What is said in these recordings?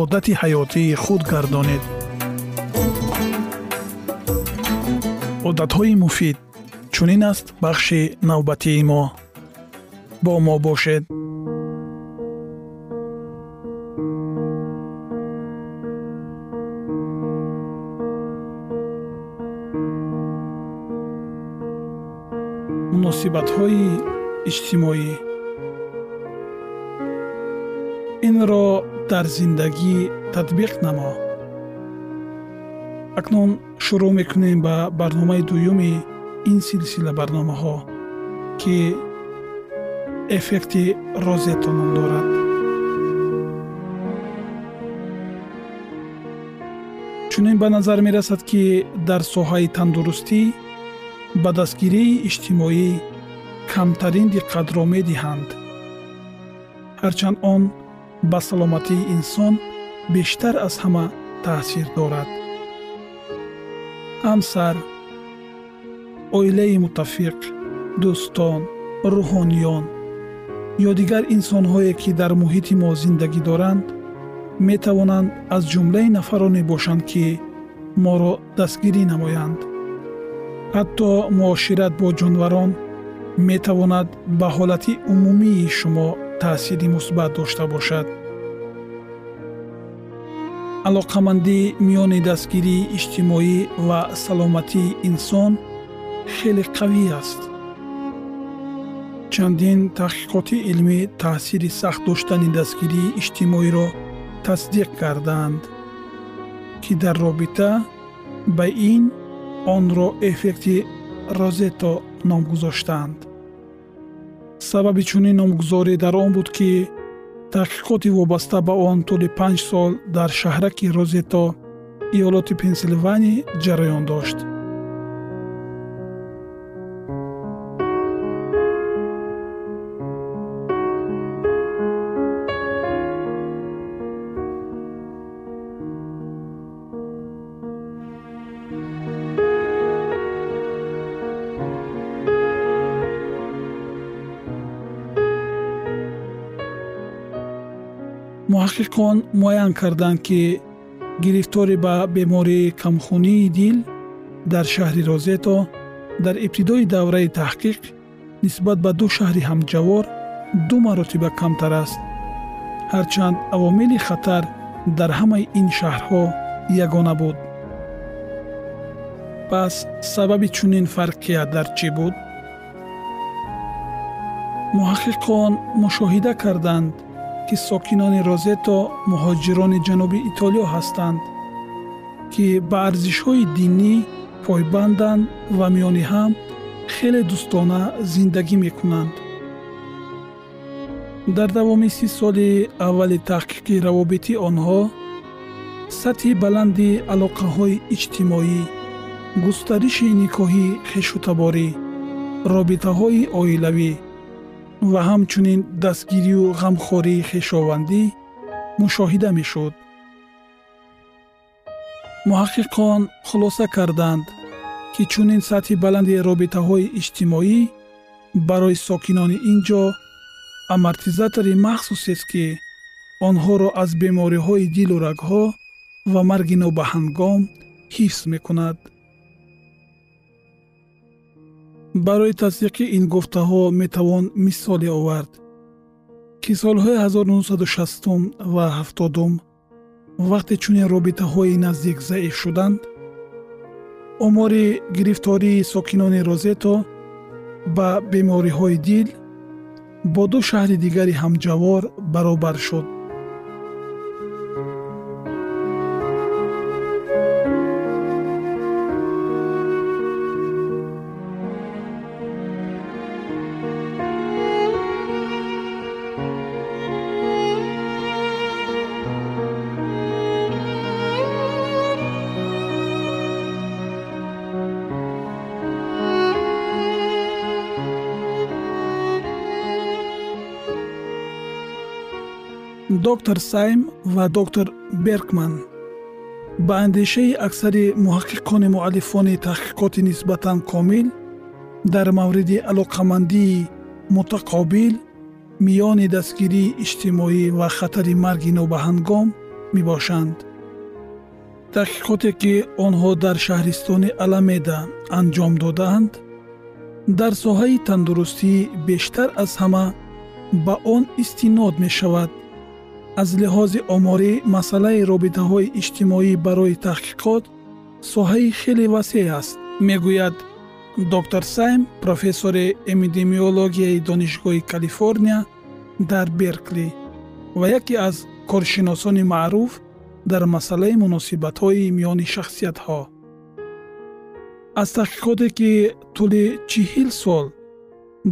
одати ҳаётии худ гардонед. Одатҳои муфид чунин аст бахши навбатии мо? Бо мо бошед. Муносибатҳои иҷтимоӣ. Инро дар зиндагӣ татбиқ намо. Акнун шурӯъ мекунем ба барномаи дуюми ин силсила барномаҳо ки эффекти розето ном дорад. Чунин ба назар мерасад ки дар соҳаи тандурустӣ ба дастгирии иҷтимоӣ камтарин диққатро медиҳанд. Ҳарчанд он ба саломатии инсон бештар аз ҳама таъсир дорад. Ҳамсар оилаи муттафиқ дӯстон рӯҳониён ё дигар инсонҳое ки дар муҳити мо зиндагӣ доранд метавонанд аз ҷумлаи нафароне бошанд ки моро дастгирӣ намоянд. Ҳатто муошират бо ҷонварон метавонад ба ҳолати умумии шумо таъсири мусбат дошта бошад. Алоқамандӣ миёни дастгирии иҷтимоӣ ва саломатии инсон хеле қавӣ аст. Чандин таҳқиқоти илмӣ таъсири сахт доштани дастгирии иҷтимоиро тасдиқ кардаанд ки дар робита ба ин онро эффекти розето ном гузоштаанд сабаби чунин номгузорӣ дар он буд ки таҳқиқоти вобаста ба он тӯли панҷ сол дар шаҳраки розето иёлоти пенсилвания ҷараён дошт муҳаққиқон муайян карданд ки гирифторӣ ба бемории камхунии дил дар шаҳри розето дар ибтидои давраи таҳқиқ нисбат ба ду шаҳри ҳамҷавор ду маротиба камтар аст. ҳарчанд авомили хатар дар ҳамаи ин шаҳрҳо ягона буд. пас сабаби чунин фарқият дар чӣ буд? муҳаққиқон мушоҳида карданд ки сокинони розето муҳоҷирони ҷануби итолиё ҳастанд ки ба арзишҳои динӣ пойбанданд ва миёни ҳам хеле дӯстона зиндагӣ мекунанд. Дар давоми си соли аввали таҳқиқи равобити онҳо сатҳи баланди алоқаҳои иҷтимоӣ густариши никоҳи хешутаборӣ робитаҳои оилавӣ ва ҳамчунин дастгирию ғамхории хешовандӣ мушоҳида мешуд. Муҳаққиқон хулоса карданд ки чунин сатҳи баланди робитаҳои иҷтимоӣ барои сокинони ин ҷо амортизатори махсусест ки онҳоро аз бемориҳои дилу рагҳо ва марги нобаҳангом ҳифз мекунад барои тасдиқи ин гуфтаҳо метавон мисоле овард ки солҳои 1960 ва 70 вақте чунин робитаҳои наздик заиф шуданд омори гирифтории сокинони розето ба бемориҳои дил бо ду шаҳри дигари ҳамҷавор баробар шуд доктор сайм ва доктор беркман ба андешаи аксари муҳаққиқони муаллифони таҳқиқоти нисбатан комил дар мавриди алоқамандии мутақобил миёни дастгирии иҷтимоӣ ва хатари марги нобаҳангом мебошанд. Таҳқиқоте ки онҳо дар шаҳристони аламеда анҷом додаанд дар соҳаи тандурустӣ бештар аз ҳама ба он истинод мешавад аз лиҳози оморӣ масъалаи робитаҳои иҷтимоӣ барои таҳқиқот соҳаи хеле васеъ аст. Мегӯяд доктор сайм профессори эпидемиологияи донишгоҳи калифорния дар беркли ва яке аз коршиносони маъруф дар масъалаи муносибатҳои миёни шахсиятҳо. Аз таҳқиқоте ки тӯли чиҳил сол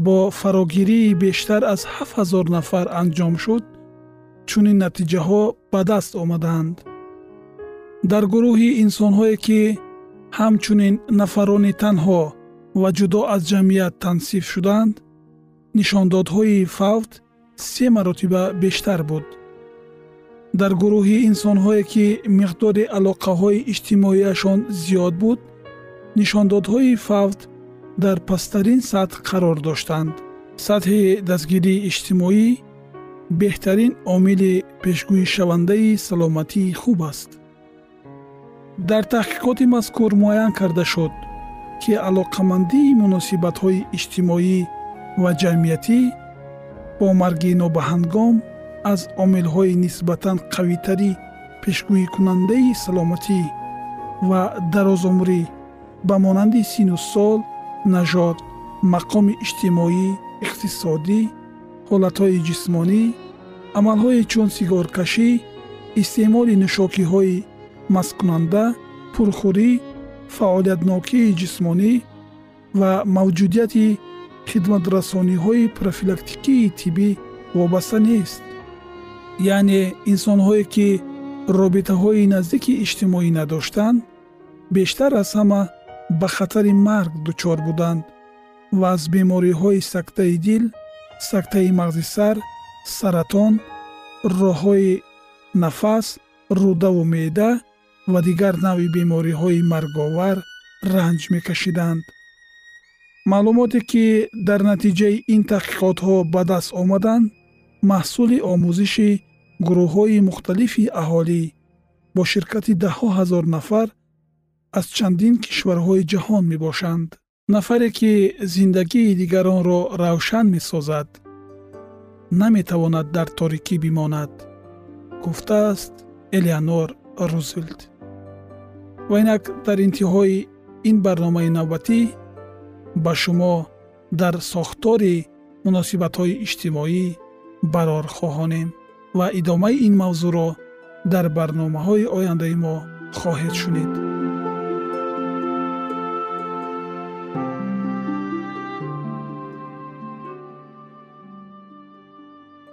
бо фарогирии бештар аз ҳафт ҳазор нафар анҷом шуд чунин натиҷаҳо ба даст омаданд. Дар гурӯҳи инсонҳое ки ҳамчунин нафарони танҳо ва ҷудо аз ҷамъият тансиф шуданд нишондодҳои фавт се маротиба бештар буд. Дар гурӯҳи инсонҳое ки миқдори алоқаҳои иҷтимоияшон зиёд буд нишондодҳои фавт дар пасттарин сатҳ қарор доштанд. Сатҳи дастгирии иҷтимоӣ беҳтарин омили пешгӯишавандаи саломатии хуб аст. Дар таҳқиқоти мазкур муайян карда шуд ки алоқамандии муносибатҳои иҷтимоӣ ва ҷамъиятӣ бо марги нобаҳангом аз омилҳои нисбатан қавитари пешгӯикунандаи саломатӣ ва дарозумрӣ ба монанди сину сол нажод мақоми иҷтимоӣ иқтисодӣ ҳолатҳои ҷисмонӣ амалҳое чун сигоркашӣ истеъмоли нӯшокиҳои масткунанда пурхӯрӣ фаъолиятнокии ҷисмонӣ ва мавҷудияти хидматрасониҳои профилактикии тиббӣ вобаста нест. Яъне инсонҳое ки робитаҳои наздики иҷтимоӣ надоштанд бештар аз ҳама ба хатари марг дучор буданд ва аз бемориҳои сактаи дил сактаи мағзи сар саратон роҳҳои нафас рӯдаву меъда ва дигар навъи бемориҳои марговар ранҷ мекашиданд. Маълумоте ки дар натиҷаи ин таҳқиқотҳо ба даст омаданд маҳсули омӯзиши гурӯҳҳои мухталифи аҳолӣ бо ширкати даҳҳо ҳазор нафар аз чандин кишварҳои ҷаҳон мебошанд. Нафаре ки зиндагии дигаронро равшан месозад наметавонад дар торикӣ бимонад гуфтааст элеонор рузвелт ва инак дар интиҳои ин барномаи навбатӣ ба шумо дар сохтори муносибатҳои иҷтимоӣ барор хоҳонем ва идомаи ин мавзӯъро дар барномаҳои ояндаи мо хоҳед шунид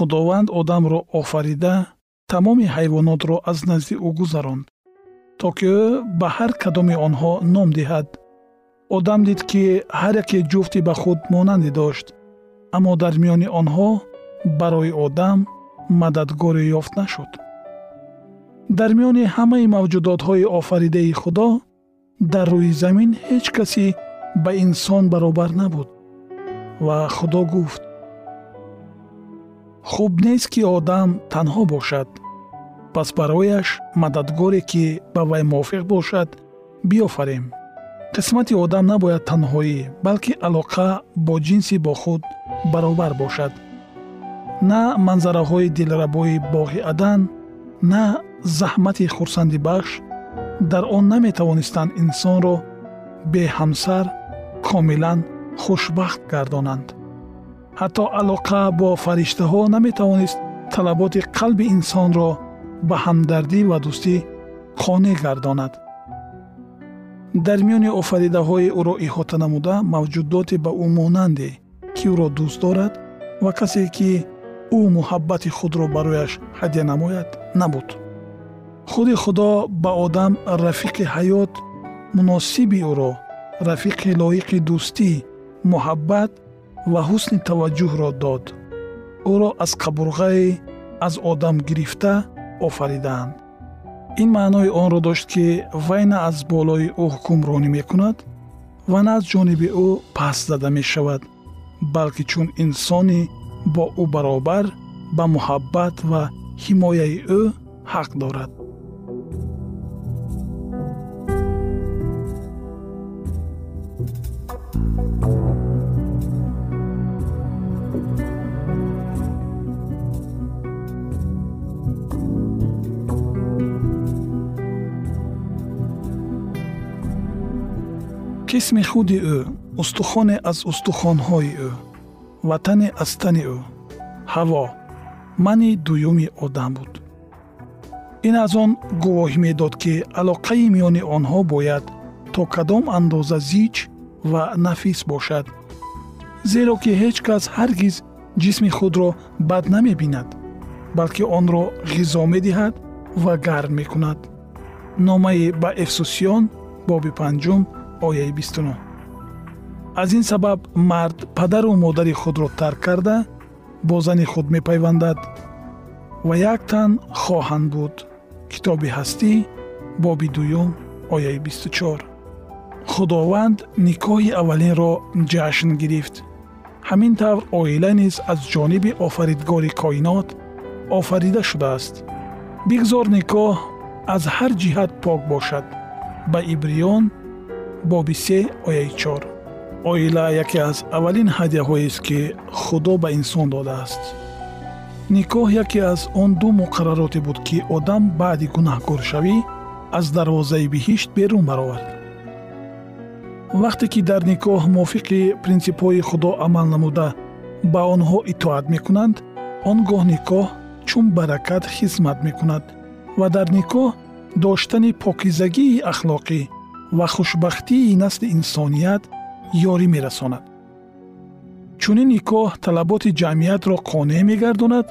худованд одамро офарида тамоми ҳайвонотро аз назди ӯ гузаронд то ки ӯ ба ҳар кадоми онҳо ном диҳад. Одам дид ки ҳар яке ҷуфти ба худ монандӣ дошт аммо дар миёни онҳо барои одам мададгоре ёфт нашуд. Дар миёни ҳамаи мавҷудотҳои офаридаи худо дар рӯи замин ҳеҷ касе ба инсон баробар набуд ва худо гуфт хуб нест ки одам танҳо бошад. Пас барояш мададгоре ки ба вай мувофиқ бошад биёфарем. Қисмати одам набояд танҳоӣ балки алоқа бо ҷинси бо худ баробар бошад. На манзараҳои дилрабои боғи адан на заҳмати хурсандибахш дар он наметавонистанд инсонро беҳамсар комилан хушбахт гардонанд ҳатто алоқа бо фариштаҳо наметавонист талаботи қалби инсонро ба ҳамдардӣ ва дӯстӣ қонеъ гардонад. Дар миёни офаридаҳои ӯро иҳота намуда мавҷудоте ба ӯ монанде ки ӯро дӯст дорад ва касе ки ӯ муҳаббати худро барояш ҳадя намояд набуд. Худи худо ба одам рафиқи ҳаёт муносиби ӯро рафиқи лоиқи дӯстӣ муҳаббат ва ҳусни таваҷҷӯҳро дод. Ӯро аз қабурғае аз одам гирифта офаридаанд ин маънои онро дошт ки вай на аз болои ӯ ҳукмронӣ мекунад ва на аз ҷониби ӯ паст зада мешавад балки чун инсони бо ӯ баробар ба муҳаббат ва ҳимояи ӯ ҳақ дорад ҷисми худи ӯ устухоне аз устухонҳои ӯ ватане аз тани ӯ. Ҳаво мани дуюми одам буд. Ин аз он гувоҳӣ медод ки алоқаи миёни онҳо бояд то кадом андоза зич ва нафис бошад. Зеро ки ҳеҷ кас ҳаргиз ҷисми худро бад намебинад балки онро ғизо медиҳад ва гарм мекунад. Номаи ба эфсусиён боби панҷум ояи бистунӯ аз ин сабаб мард падару модари худро тарк карда бо зани худ мепайвандад ва як тан хоҳанд буд китоби ҳастӣ боби дуюм ояи бисту чор худованд никоҳи аввалинро ҷашн гирифт ҳамин тавр оила низ аз ҷониби офаридгори коинот офарида шудааст бигзор никоҳ аз ҳар ҷиҳат пок бошад ба ибриён боби се ояи чор. Оила яке аз аввалин ҳадияҳоест ки худо ба инсон додааст. Никоҳ яке аз он ду муқаррароте буд ки одам баъди гунаҳкоршавӣ аз дарвозаи биҳишт берун баровард. Вақте ки дар никоҳ мувофиқи принсипҳои худо амал намуда ба онҳо итоат мекунанд он гоҳ никоҳ чун баракат хизмат мекунад ва дар никоҳ доштани покизагии ахлоқӣ ва хушбахтии насли инсоният ёрӣ мерасонад. Чунин никоҳ талаботи ҷамъиятро қонеъ мегардонад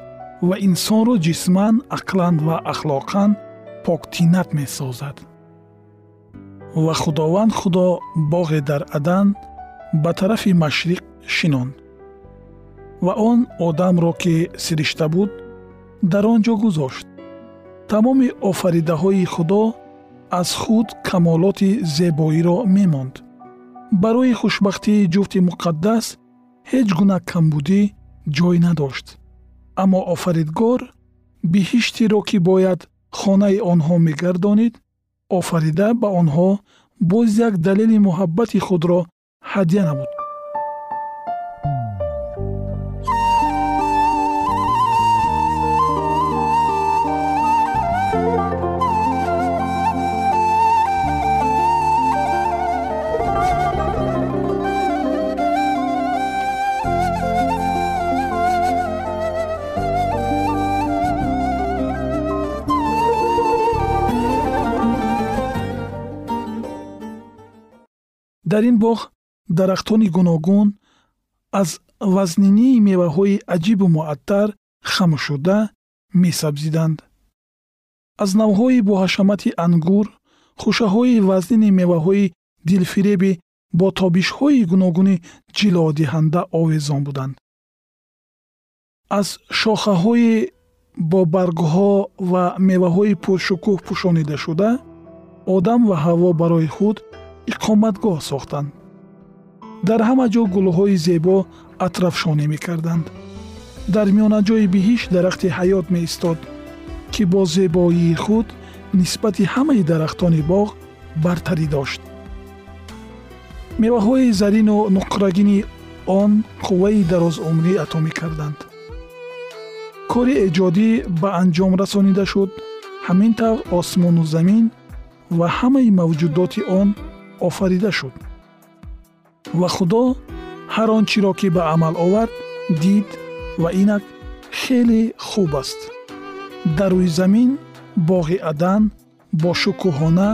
ва инсонро ҷисман ақлан ва ахлоқан поктинат месозад. Ва худованд худо боғе дар адан ба тарафи машриқ шинонд. Ва он одамро ки сиришта буд дар он ҷо гузошт. Тамоми офаридаҳои худо аз худ камолоти зебоиро мемонд. Барои хушбахтии ҷуфти муқаддас ҳеҷ гуна камбудӣ ҷой надошт. Аммо офаридгор биҳиштиро ки бояд хонаи онҳо мегардонид офарида ба онҳо боз як далели муҳаббати худро ҳадя намуд дар ин боғ дарахтони гуногун аз вазнинии меваҳои аҷибу муаттар хамӯшуда месабзиданд. Аз навъҳои боҳашамати ангур хушаҳои вазнини меваҳои дилфиреби бо тобишҳои гуногуни ҷилодиҳанда овезон буданд. Аз шохаҳои бо баргҳо ва меваҳои пуршукӯҳ пӯшонидашуда одам ва ҳаво барои худ иқоматгоҳ сохтанд. Дар ҳама ҷо гулҳои зебо атрафшонӣ мекарданд. Дар миёнаҷои биҳиш дарахти ҳаёт меистод ки бо зебоии худ нисбати ҳамаи дарахтони боғ бартарӣ дошт. Меваҳои зарину нуқрагини он қувваи дарозумрӣ ато мекарданд. Кори эҷодӣ ба анҷом расонида шуд ҳамин тавр осмону замин ва ҳамаи мавҷудоти он офарида шуд. Ва худо ҳар он чиро ки ба амал овард дид ва инак хеле хуб аст. Дар рӯи замин боғи адан бо шукӯҳона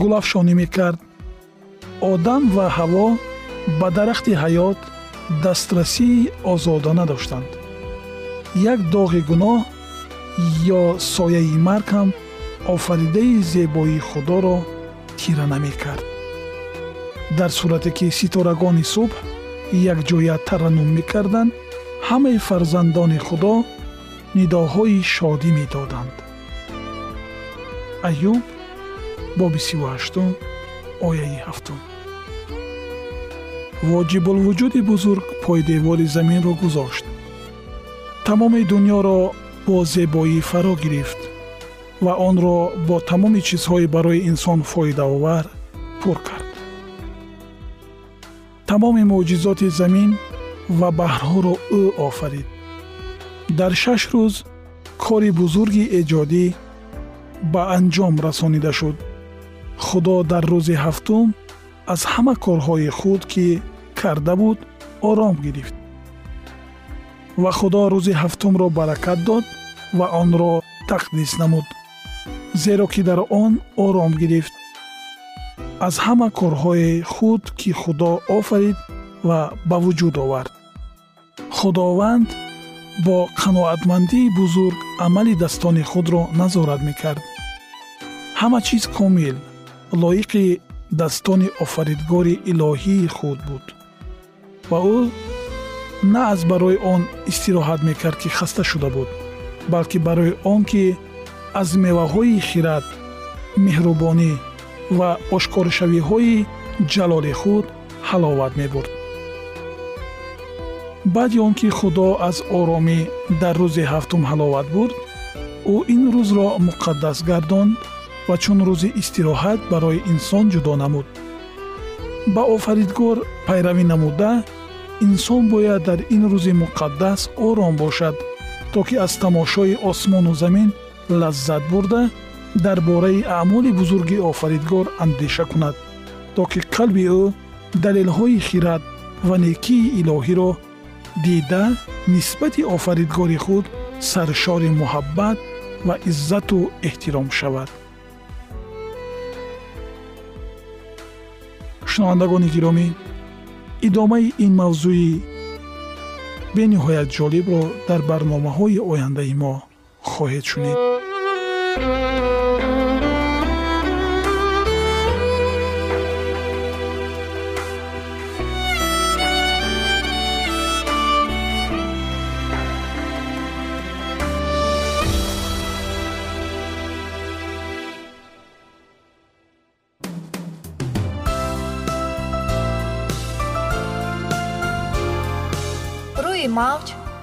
гулафшонӣ мекард. Одам ва ҳаво ба дарахти ҳаёт дастрасии озодона доштанд. Як доғи гуноҳ ё сояи марг ҳам офаридаи зебоии худоро тира намекард дар сурате ки ситорагони субҳ якҷоя тараннум мекарданд ҳамаи фарзандони худо нидоҳои шодӣ медоданд. Аюб боби сивҳаштум ояи ҳафтум. Воҷибулвуҷуди бузург пойдевори заминро гузошт. Тамоми дуньёро бо зебоӣ фаро гирифт ва онро бо тамоми чизҳои барои инсон фоидаовар пур кард тамоми мӯъҷизоти замин ва баҳрҳоро ӯ офарид. Дар шаш рӯз кори бузурги эҷодӣ ба анҷом расонида шуд. Худо дар рӯзи ҳафтум аз ҳама корҳои худ ки карда буд ором гирифт. Ва худо рӯзи ҳафтумро баракат дод ва онро тақдис намуд зеро ки дар он ором гирифт аз ҳама корҳои худ ки худо офарид ва ба вуҷуд овард. Худованд бо қаноатмандии бузург амалидастони худро назорат мекард. Ҳама чиз комил лоиқи daстони офаридгори илоҳии худ буд. Ва ӯ на аз барои он истироҳат мекард ки хаста шуда буд балки барои он ки аз меваҳои хирад меҳрубонӣ ва ошкоршавиҳои ҷалоли худ ҳаловат мебурд. Баъди он ки худо аз оромӣ дар рӯзи ҳафтум ҳаловат бурд ӯ ин рӯзро муқаддас гардонд ва чун рӯзи истироҳат барои инсон ҷудо намуд. Ба офаридгор пайравӣ намуда инсон бояд дар ин рӯзи муқаддас ором бошад то ки аз тамошои осмону замин лаззат бурда дар бораи аъмоли бузурги офаридгор андеша кунад то ки қалби ӯ далелҳои хирад ва некии илоҳиро дида нисбати офаридгори худ саршори муҳаббат ва иззату эҳтиром шавад. Шунавандагони гиромӣ идомаи ин мавзӯи бениҳоят ҷолибро дар барномаҳои ояндаи мо хоҳед шунид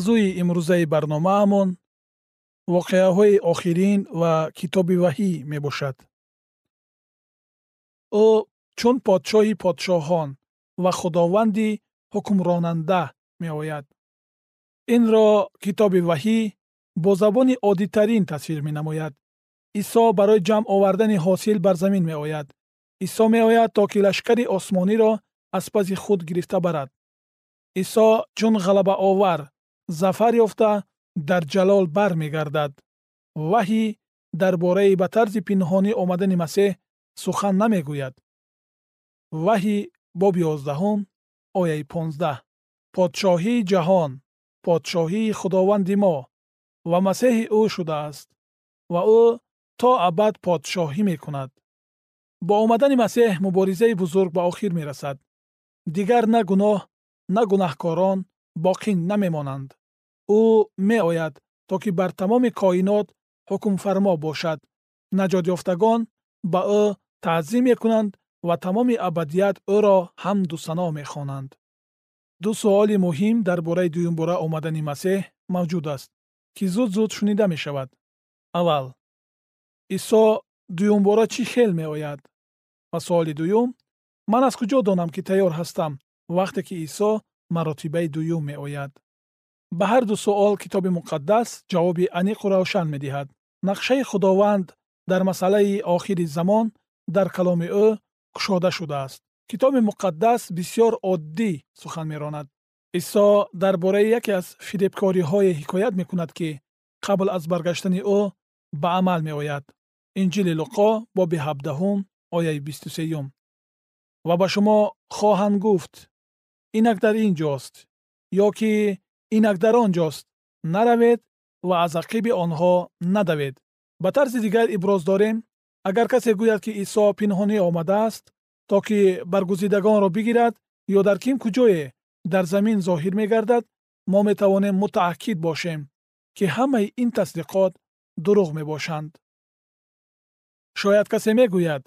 мавзӯи имрӯзаи барномаамон воқеаҳои охирин ва китоби ваҳӣ мебошад. Ӯ чун подшоҳи подшоҳон ва худованди ҳукмронанда меояд. Инро китоби ваҳӣ бо забони оддитарин тасвир менамояд. Исо барои ҷамъ овардани ҳосил бар замин меояд. Исо меояд то ки лашкари осмониро аз паси худ гирифта барад. Исо чун ғалабаовар зафар ёфта дар ҷалол бармегардад. Ваҳӣ дар бораи ба тарзи пинҳонӣ омадани масеҳ сухан намегӯяд. Ваҳӣ боби ёздаҳум ояи понздаҳ. Подшоҳии ҷаҳон подшоҳии худованди мо ва масеҳи ӯ шудааст ва ӯ то абад подшоҳӣ мекунад. Бо омадани масеҳ муборизаи бузург ба охир мерасад. Дигар на гуноҳ на гунаҳкорон боқӣ намемонанд ӯ меояд то ки бар тамоми коинот ҳукмфармо бошад. Наҷотёфтагон ба ӯ таъзим мекунанд ва тамоми абадият ӯро ҳамду сано мехонанд. Ду суоли муҳим дар бораи дуюмбора омадани масеҳ мавҷуд аст ки зуд зуд шунида мешавад. Аввал исо дуюмбора чӣ хел меояд? Ва суоли дуюм ман аз куҷо донам ки тайёр ҳастам вақте ки исо маротибаи дуюм меояд ба ҳарду суол китоби муқаддас ҷавоби аниқу равшан медиҳад. Нақшаи худованд дар масъалаи охири замон дар каломи ӯ кушода шудааст. Китоби муқаддас бисьёр оддӣ сухан меронад. Исо дар бораи яке аз фиребкориҳое ҳикоят мекунад ки қабл аз баргаштани ӯ ба амал меояд. Инҷили луқо боби ҳабдаҳум ояи бисту сеюм. Ва ба шумо хоҳанд гуфт инак дар ин ҷост ё ки инак дар он ҷост наравед ва аз ақиби онҳо надавед. Ба тарзи дигар иброз дорем агар касе гӯяд ки исо пинҳонӣ омадааст то ки баргузидагонро бигирад ё дар ким куҷое дар замин зоҳир мегардад мо метавонем мутааккид бошем ки ҳамаи ин тасдиқот дурӯғ мебошанд. Шояд касе мегӯяд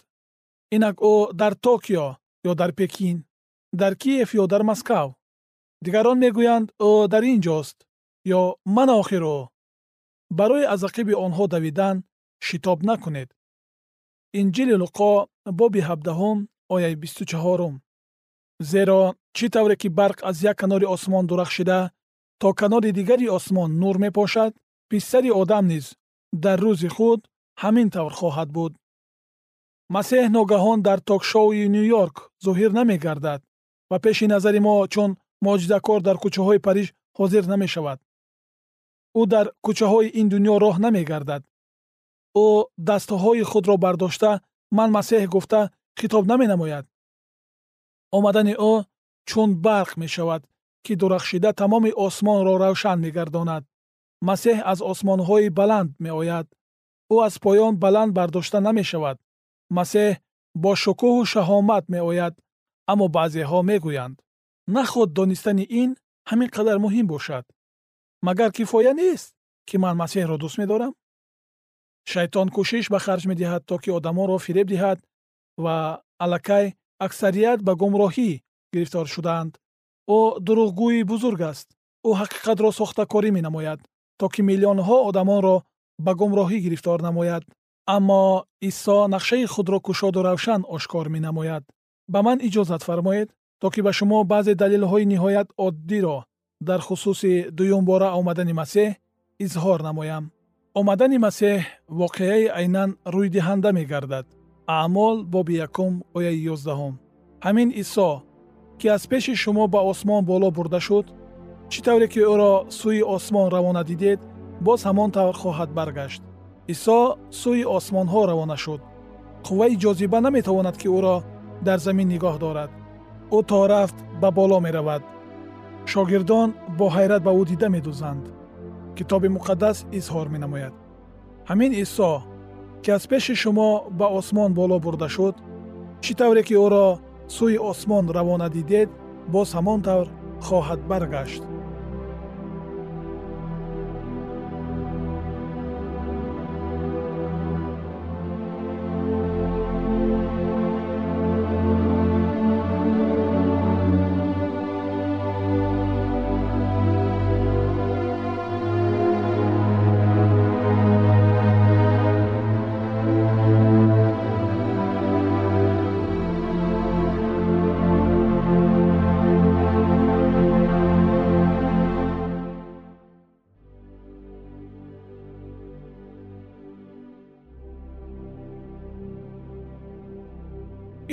инак ӯ дар токио ё дар пекин дар киев ё дар москав дигарон мегӯянд ӯ дар ин ҷост ё ман охир ӯ барои аз ақиби онҳо давидан шитоб накунед. Инҷили луқо боби ҳабдаҳум ояи бисту чаҳорум. Зеро чӣ тавре ки барқ аз як канори осмон дурахшида то канори дигари осмон нур мепошад писари одам низ дар рӯзи худ ҳамин тавр хоҳад буд масеҳ ногаҳон дар токшоуи ню йорк зоҳир намегардад ва пеши назари мо чун моҷизакор дар кӯчаҳои париж ҳозир намешавад. Ӯ дар кӯчаҳои ин дунё роҳ намегардад. Ӯ дастҳои худро бардошта ман масеҳ гуфта хитоб наменамояд. Омадани ӯ чун барқ мешавад ки дурахшида тамоми осмонро равшан мегардонад. Масеҳ аз осмонҳои баланд меояд. Ӯ аз поён баланд бардошта намешавад. Масеҳ бо шукӯҳу шаҳомат меояд аммо баъзеҳо мегӯянд наход донистани ин ҳамин қадар муҳим бошад магар кифоя нест ки ман масеҳро дӯст медорам? Шайтон кӯшиш ба харҷ медиҳад то ки одамонро фиреб диҳад ва аллакай аксарият ба гумроҳӣ гирифтор шудаанд. Ӯ дурӯғгӯи бузург аст. Ӯ ҳақиқатро сохтакорӣ менамояд то ки миллионҳо одамонро ба гумроҳӣ гирифтор намояд. Аммо исо нақшаи худро кушоду равшан ошкор менамояд. Ба ман иҷозат фармоед то ки ба шумо баъзе далелҳои ниҳоят оддиро дар хусуси дуюмбора омадани масеҳ изҳор намоям. омадани масеҳ воқеаи айнан рӯйдиҳанда мегардад аъмол боби якум ояи ёздаҳум. Ҳамин исо ки аз пеши шумо ба осмон боло бурда шуд чӣ тавре ки ӯро сӯи осмон равона дидед боз ҳамон тавр хоҳад баргашт. Исо сӯи осмонҳо равона шуд. Қувваи ҷозиба наметавонад ки ӯро дар замин нигоҳ дорад ӯ то рафт ба боло меравад. Шогирдон бо ҳайрат ба ӯ дида медӯзанд китоби муқаддас изҳор менамояд. Ҳамин исо ки аз пеши шумо ба осмон боло бурда шуд чӣ тавре ки ӯро сӯи осмон равона дидед боз ҳамон тавр хоҳад баргашт